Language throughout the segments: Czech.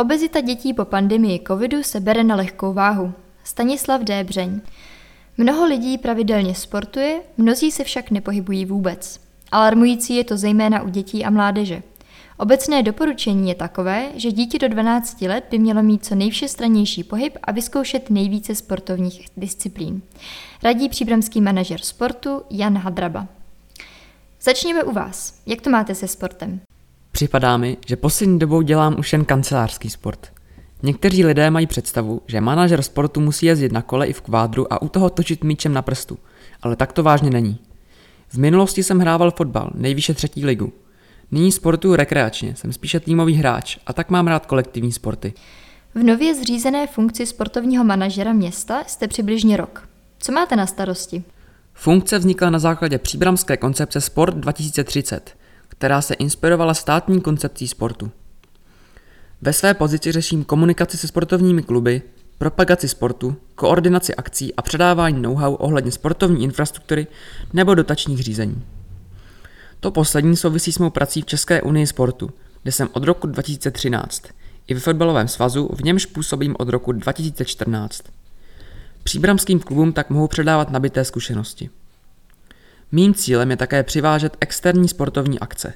Obezita dětí po pandemii covidu se bere na lehkou váhu. Stanislav Débřeň. Mnoho lidí pravidelně sportuje, mnozí se však nepohybují vůbec. Alarmující je to zejména u dětí a mládeže. Obecné doporučení je takové, že dítě do 12 let by mělo mít co nejvšestranější pohyb a vyzkoušet nejvíce sportovních disciplín. Radí příbramský manažer sportu Jan Hadraba. Začněme u vás. Jak to máte se sportem? Připadá mi, že poslední dobou dělám už jen kancelářský sport. Někteří lidé mají představu, že manažer sportu musí jezdit na kole i v kvádru a u toho točit míčem na prstu, ale tak to vážně není. V minulosti jsem hrával fotbal, nejvýše třetí ligu. Nyní sportuju rekreačně, jsem spíše týmový hráč a tak mám rád kolektivní sporty. V nově zřízené funkci sportovního manažera města jste přibližně rok. Co máte na starosti? Funkce vznikla na základě příbramské koncepce Sport 2030, která se inspirovala státní koncepcí sportu. Ve své pozici řeším komunikaci se sportovními kluby, propagaci sportu, koordinaci akcí a předávání know-how ohledně sportovní infrastruktury nebo dotačních řízení. To poslední souvisí s mou prací v České unii sportu, kde jsem od roku 2013, i ve fotbalovém svazu, v němž působím od roku 2014. Příbramským klubům tak mohou předávat nabité zkušenosti. Mým cílem je také přivážet externí sportovní akce.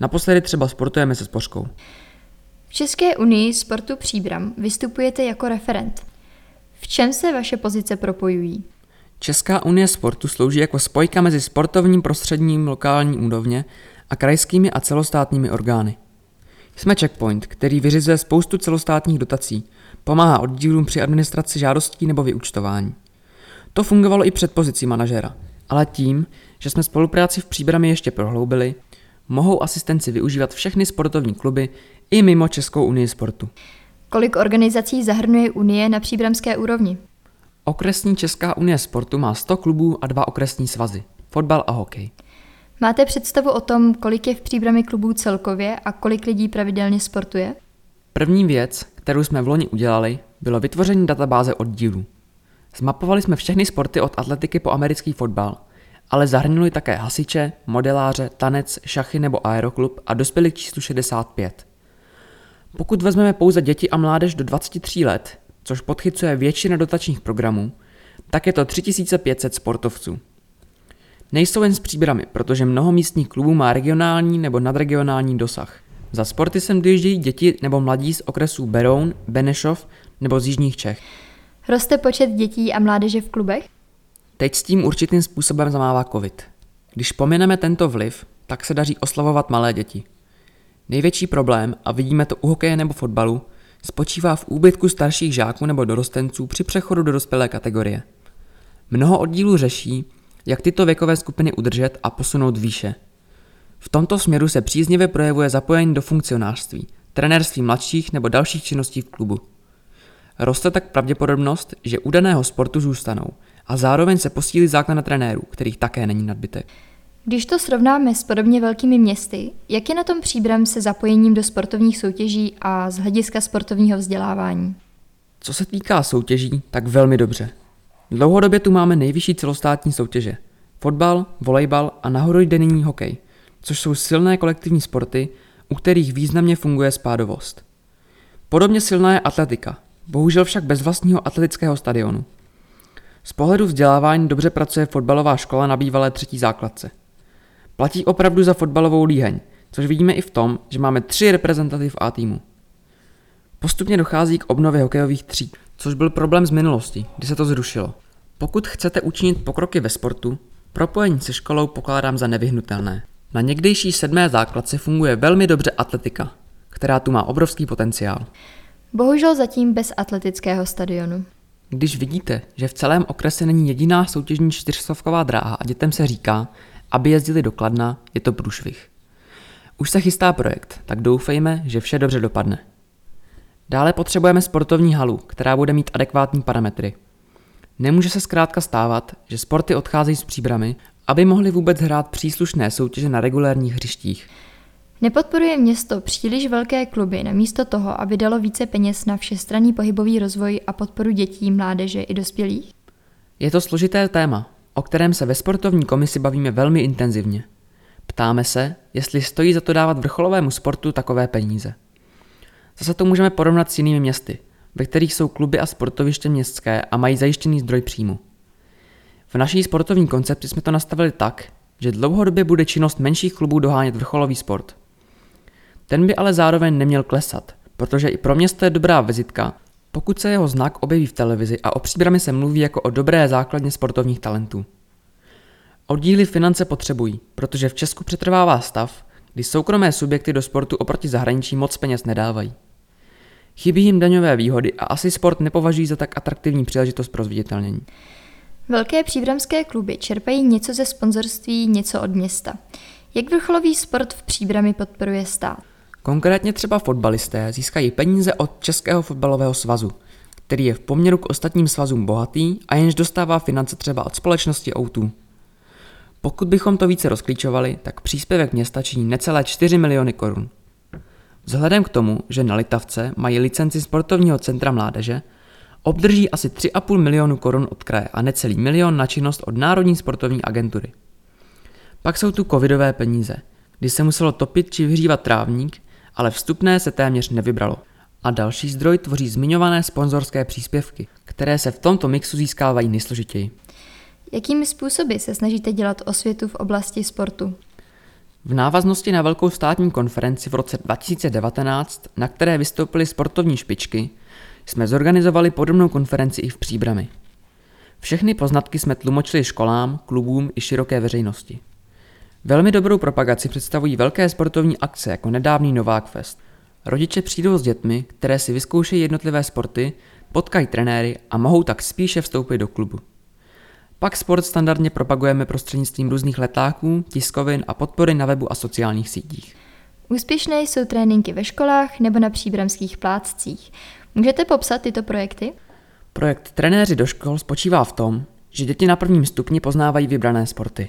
Naposledy třeba sportujeme se spořkou. V České unii sportu Příbram vystupujete jako referent. V čem se vaše pozice propojují? Česká unie sportu slouží jako spojka mezi sportovním prostředním lokální úrovně a krajskými a celostátními orgány. Jsme checkpoint, který vyřizuje spoustu celostátních dotací, pomáhá oddílům při administraci žádostí nebo vyučtování. To fungovalo i před pozicí manažera, ale tím, že jsme spolupráci v příbrami ještě prohloubili, mohou asistenci využívat všechny sportovní kluby i mimo Českou unii sportu. Kolik organizací zahrnuje Unie na příbramské úrovni? Okresní Česká unie sportu má 100 klubů a dva okresní svazy, fotbal a hokej. Máte představu o tom, kolik je v příbrami klubů celkově a kolik lidí pravidelně sportuje? První věc, kterou jsme v loni udělali, bylo vytvoření databáze oddílů. Zmapovali jsme všechny sporty od atletiky po americký fotbal, ale zahrnuli také hasiče, modeláře, tanec, šachy nebo aeroklub a dospěli k číslu 65. Pokud vezmeme pouze děti a mládež do 23 let, což podchycuje většina dotačních programů, tak je to 3500 sportovců. Nejsou jen s příbramy, protože mnoho místních klubů má regionální nebo nadregionální dosah. Za sporty sem dojíždějí děti nebo mladí z okresů Beroun, Benešov nebo z jižních Čech. Roste počet dětí a mládeže v klubech? Teď s tím určitým způsobem zamává covid. Když pomineme tento vliv, tak se daří oslavovat malé děti. Největší problém, a vidíme to u hokeje nebo fotbalu, spočívá v úbytku starších žáků nebo dorostenců při přechodu do dospělé kategorie. Mnoho oddílů řeší, jak tyto věkové skupiny udržet a posunout výše. V tomto směru se příznivě projevuje zapojení do funkcionářství, trenérství mladších nebo dalších činností v klubu. Roste tak pravděpodobnost, že u daného sportu zůstanou a zároveň se posílí základ na trenérů, kterých také není nadbytek. Když to srovnáme s podobně velkými městy, jak je na tom příbram se zapojením do sportovních soutěží a z hlediska sportovního vzdělávání? Co se týká soutěží, tak velmi dobře. Dlouhodobě tu máme nejvyšší celostátní soutěže. Fotbal, volejbal a nahoru jde nyní hokej, což jsou silné kolektivní sporty, u kterých významně funguje spádovost. Podobně silná je atletika, bohužel však bez vlastního atletického stadionu. Z pohledu vzdělávání dobře pracuje fotbalová škola na bývalé třetí základce – Platí opravdu za fotbalovou líheň, což vidíme i v tom, že máme tři reprezentativ A týmu. Postupně dochází k obnově hokejových tříd, což byl problém z minulosti, kdy se to zrušilo. Pokud chcete učinit pokroky ve sportu, propojení se školou pokládám za nevyhnutelné. Na někdejší sedmé základce funguje velmi dobře atletika, která tu má obrovský potenciál. Bohužel zatím bez atletického stadionu. Když vidíte, že v celém okrese není jediná soutěžní čtyřstovková dráha a dětem se říká, aby jezdili do Kladna, je to průšvih. Už se chystá projekt, tak doufejme, že vše dobře dopadne. Dále potřebujeme sportovní halu, která bude mít adekvátní parametry. Nemůže se zkrátka stávat, že sporty odcházejí z příbramy, aby mohly vůbec hrát příslušné soutěže na regulérních hřištích. Nepodporuje město příliš velké kluby namísto toho, aby dalo více peněz na všestranný pohybový rozvoj a podporu dětí, mládeže i dospělých? Je to složité téma, o kterém se ve sportovní komisi bavíme velmi intenzivně. Ptáme se, jestli stojí za to dávat vrcholovému sportu takové peníze. Zase to můžeme porovnat s jinými městy, ve kterých jsou kluby a sportoviště městské a mají zajištěný zdroj příjmu. V naší sportovní koncepci jsme to nastavili tak, že dlouhodobě bude činnost menších klubů dohánět vrcholový sport. Ten by ale zároveň neměl klesat, protože i pro město je dobrá vizitka, pokud se jeho znak objeví v televizi a o příbrami se mluví jako o dobré základně sportovních talentů. Oddíly finance potřebují, protože v Česku přetrvává stav, kdy soukromé subjekty do sportu oproti zahraničí moc peněz nedávají. Chybí jim daňové výhody a asi sport nepovažují za tak atraktivní příležitost pro zviditelnění. Velké příbramské kluby čerpají něco ze sponzorství, něco od města. Jak vrcholový sport v příbrami podporuje stát? Konkrétně třeba fotbalisté získají peníze od Českého fotbalového svazu, který je v poměru k ostatním svazům bohatý a jenž dostává finance třeba od společnosti O2. Pokud bychom to více rozklíčovali, tak příspěvek města činí necelé 4 miliony korun. Vzhledem k tomu, že na Litavce mají licenci sportovního centra mládeže, obdrží asi 3,5 milionu korun od kraje a necelý milion na činnost od Národní sportovní agentury. Pak jsou tu covidové peníze, kdy se muselo topit či vyhřívat trávník, ale vstupné se téměř nevybralo. A další zdroj tvoří zmiňované sponzorské příspěvky, které se v tomto mixu získávají nejsložitěji. Jakými způsoby se snažíte dělat osvětu v oblasti sportu? V návaznosti na velkou státní konferenci v roce 2019, na které vystoupily sportovní špičky, jsme zorganizovali podobnou konferenci i v Příbrami. Všechny poznatky jsme tlumočili školám, klubům i široké veřejnosti. Velmi dobrou propagaci představují velké sportovní akce jako nedávný Novák Fest. Rodiče přijdou s dětmi, které si vyzkoušejí jednotlivé sporty, potkají trenéry a mohou tak spíše vstoupit do klubu. Pak sport standardně propagujeme prostřednictvím různých letáků, tiskovin a podpory na webu a sociálních sítích. Úspěšné jsou tréninky ve školách nebo na příbramských pláccích. Můžete popsat tyto projekty? Projekt Trenéři do škol spočívá v tom, že děti na prvním stupni poznávají vybrané sporty.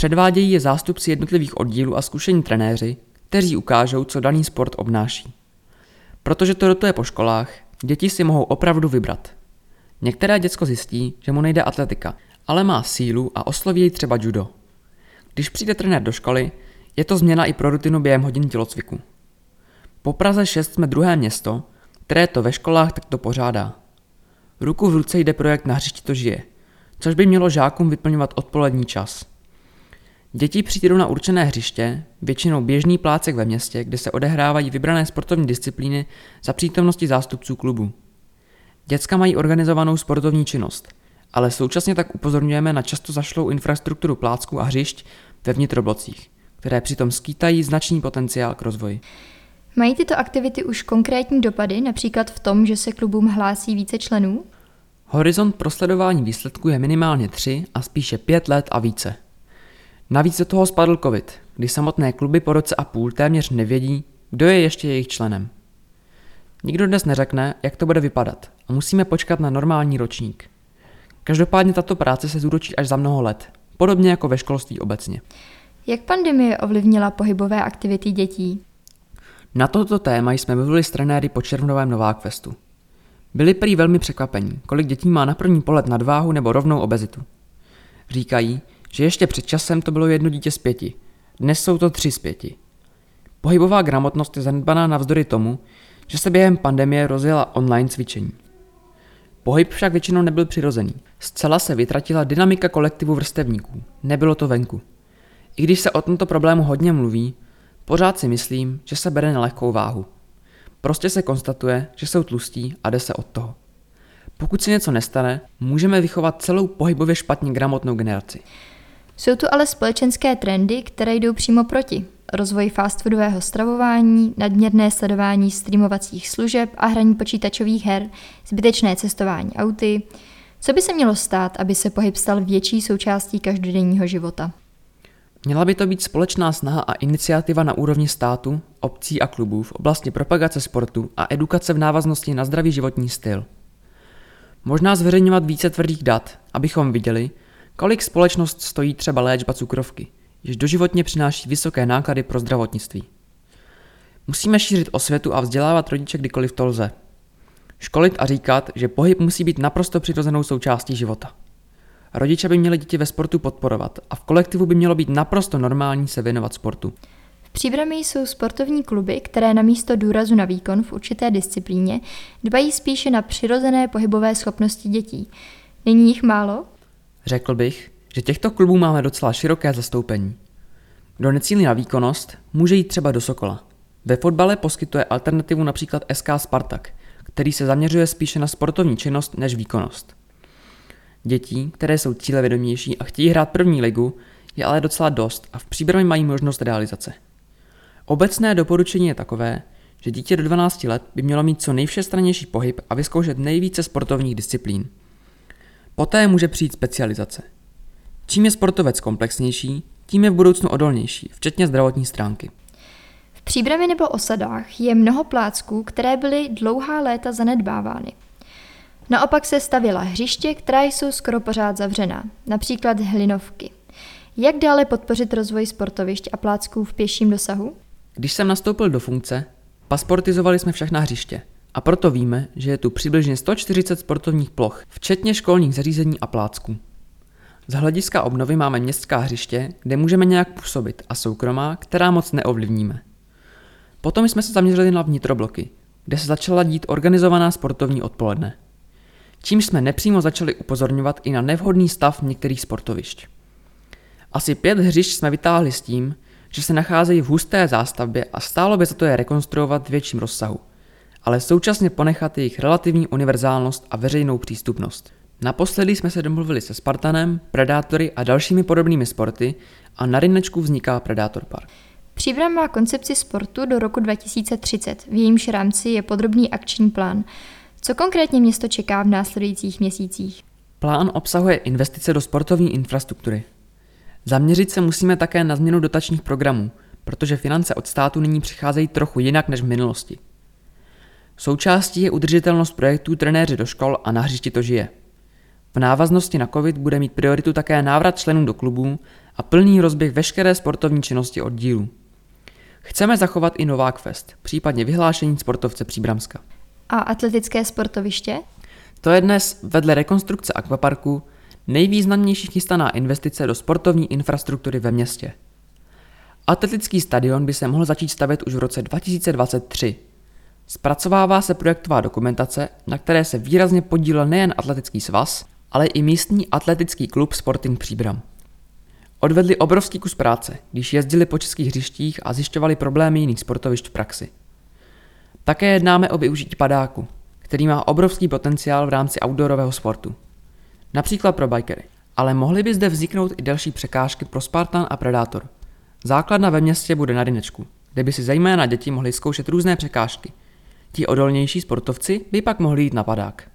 Předvádějí je zástupci jednotlivých oddílů a zkušení trenéři, kteří ukážou, co daný sport obnáší. Protože to dotuje po školách, děti si mohou opravdu vybrat. Některé děcko zjistí, že mu nejde atletika, ale má sílu a osloví jej třeba judo. Když přijde trenér do školy, je to změna i pro rutinu během hodin tělocviku. Po Praze 6 jsme druhé město, které to ve školách takto pořádá. Ruku v ruce jde projekt Na hřišti to žije, což by mělo žákům vyplňovat odpolední čas. Děti přijdou na určené hřiště, většinou běžný plácek ve městě, kde se odehrávají vybrané sportovní disciplíny za přítomnosti zástupců klubu. Děcka mají organizovanou sportovní činnost, ale současně tak upozorňujeme na často zašlou infrastrukturu plácků a hřišť ve vnitroblocích, které přitom skýtají značný potenciál k rozvoji. Mají tyto aktivity už konkrétní dopady, například v tom, že se klubům hlásí více členů? Horizont pro sledování výsledků je minimálně 3 a spíše 5 let a více. Navíc do toho spadl covid, kdy samotné kluby po roce a půl téměř nevědí, kdo je ještě jejich členem. Nikdo dnes neřekne, jak to bude vypadat a musíme počkat na normální ročník. Každopádně tato práce se zúročí až za mnoho let, podobně jako ve školství obecně. Jak pandemie ovlivnila pohybové aktivity dětí? Na toto téma jsme mluvili s trenéry po červnovém Novákfestu. Byli prý velmi překvapení, kolik dětí má na první pohled nadváhu nebo rovnou obezitu. Říkají, že ještě před časem to bylo jedno dítě z pěti, dnes jsou to tři z pěti. Pohybová gramotnost je zanedbaná navzdory tomu, že se během pandemie rozjela online cvičení. Pohyb však většinou nebyl přirozený. Zcela se vytratila dynamika kolektivu vrstevníků. Nebylo to venku. I když se o tomto problému hodně mluví, pořád si myslím, že se bere na lehkou váhu. Prostě se konstatuje, že jsou tlustí a jde se od toho. Pokud se něco nestane, můžeme vychovat celou pohybově špatně gramotnou generaci. Jsou tu ale společenské trendy, které jdou přímo proti. Rozvoj fast foodového stravování, nadměrné sledování streamovacích služeb a hraní počítačových her, zbytečné cestování auty. Co by se mělo stát, aby se pohyb stal větší součástí každodenního života? Měla by to být společná snaha a iniciativa na úrovni státu, obcí a klubů v oblasti propagace sportu a edukace v návaznosti na zdravý životní styl. Možná zveřejňovat více tvrdých dat, abychom viděli, kolik společnost stojí třeba léčba cukrovky, jež doživotně přináší vysoké náklady pro zdravotnictví. Musíme šířit osvětu a vzdělávat rodiče kdykoliv to lze. Školit a říkat, že pohyb musí být naprosto přirozenou součástí života. Rodiče by měli děti ve sportu podporovat a v kolektivu by mělo být naprosto normální se věnovat sportu. V Příbrami jsou sportovní kluby, které na místo důrazu na výkon v určité disciplíně dbají spíše na přirozené pohybové schopnosti dětí. Není jich málo? Řekl bych, že těchto klubů máme docela široké zastoupení. Kdo necílí na výkonnost, může jít třeba do Sokola. Ve fotbale poskytuje alternativu například SK Spartak, který se zaměřuje spíše na sportovní činnost než výkonnost. Dětí, které jsou cílevědomější a chtějí hrát první ligu, je ale docela dost a v příbrami mají možnost realizace. Obecné doporučení je takové, že dítě do 12 let by mělo mít co nejvšestranější pohyb a vyzkoušet nejvíce sportovních disciplín. Poté může přijít specializace. Čím je sportovec komplexnější, tím je v budoucnu odolnější, včetně zdravotní stránky. V příbrami nebo osadách je mnoho plácků, které byly dlouhá léta zanedbávány. Naopak se stavila hřiště, která jsou skoro pořád zavřená, například hlinovky. Jak dále podpořit rozvoj sportovišť a plácků v pěším dosahu? Když jsem nastoupil do funkce, pasportizovali jsme všechna hřiště. A proto víme, že je tu přibližně 140 sportovních ploch, včetně školních zařízení a plácků. Z hlediska obnovy máme městská hřiště, kde můžeme nějak působit a soukromá, která moc neovlivníme. Potom jsme se zaměřili na vnitrobloky, kde se začala dít organizovaná sportovní odpoledne. Čímž jsme nepřímo začali upozorňovat i na nevhodný stav některých sportovišť. Asi pět hřišť jsme vytáhli s tím, že se nacházejí v husté zástavbě a stálo by za to je rekonstruovat v větším rozsahu, ale současně ponechat jejich relativní univerzálnost a veřejnou přístupnost. Naposledy jsme se domluvili se Spartanem, Predátory a dalšími podobnými sporty a na Rynečku vzniká Predátor Park. Příbram má koncepci sportu do roku 2030, v jejímž rámci je podrobný akční plán. Co konkrétně město čeká v následujících měsících? Plán obsahuje investice do sportovní infrastruktury. Zaměřit se musíme také na změnu dotačních programů, protože finance od státu nyní přicházejí trochu jinak než v minulosti. Součástí je udržitelnost projektů trenéři do škol a na hřišti to žije. V návaznosti na COVID bude mít prioritu také návrat členů do klubů a plný rozběh veškeré sportovní činnosti oddílů. Chceme zachovat i Novák Fest, případně vyhlášení sportovce Příbramska. A atletické sportoviště? To je dnes vedle rekonstrukce akvaparku nejvýznamnější chystaná investice do sportovní infrastruktury ve městě. Atletický stadion by se mohl začít stavět už v roce 2023. Zpracovává se projektová dokumentace, na které se výrazně podílel nejen atletický svaz, ale i místní atletický klub Sporting Příbram. Odvedli obrovský kus práce, když jezdili po českých hřištích a zjišťovali problémy jiných sportovišť v praxi. Také jednáme o využití padáku, který má obrovský potenciál v rámci outdoorového sportu. Například pro bikery. Ale mohly by zde vzniknout i další překážky pro Spartan a Predator. Základna ve městě bude na Rinečku, kde by si zejména děti mohly zkoušet různé překážky. Ti odolnější sportovci by pak mohli jít na padák.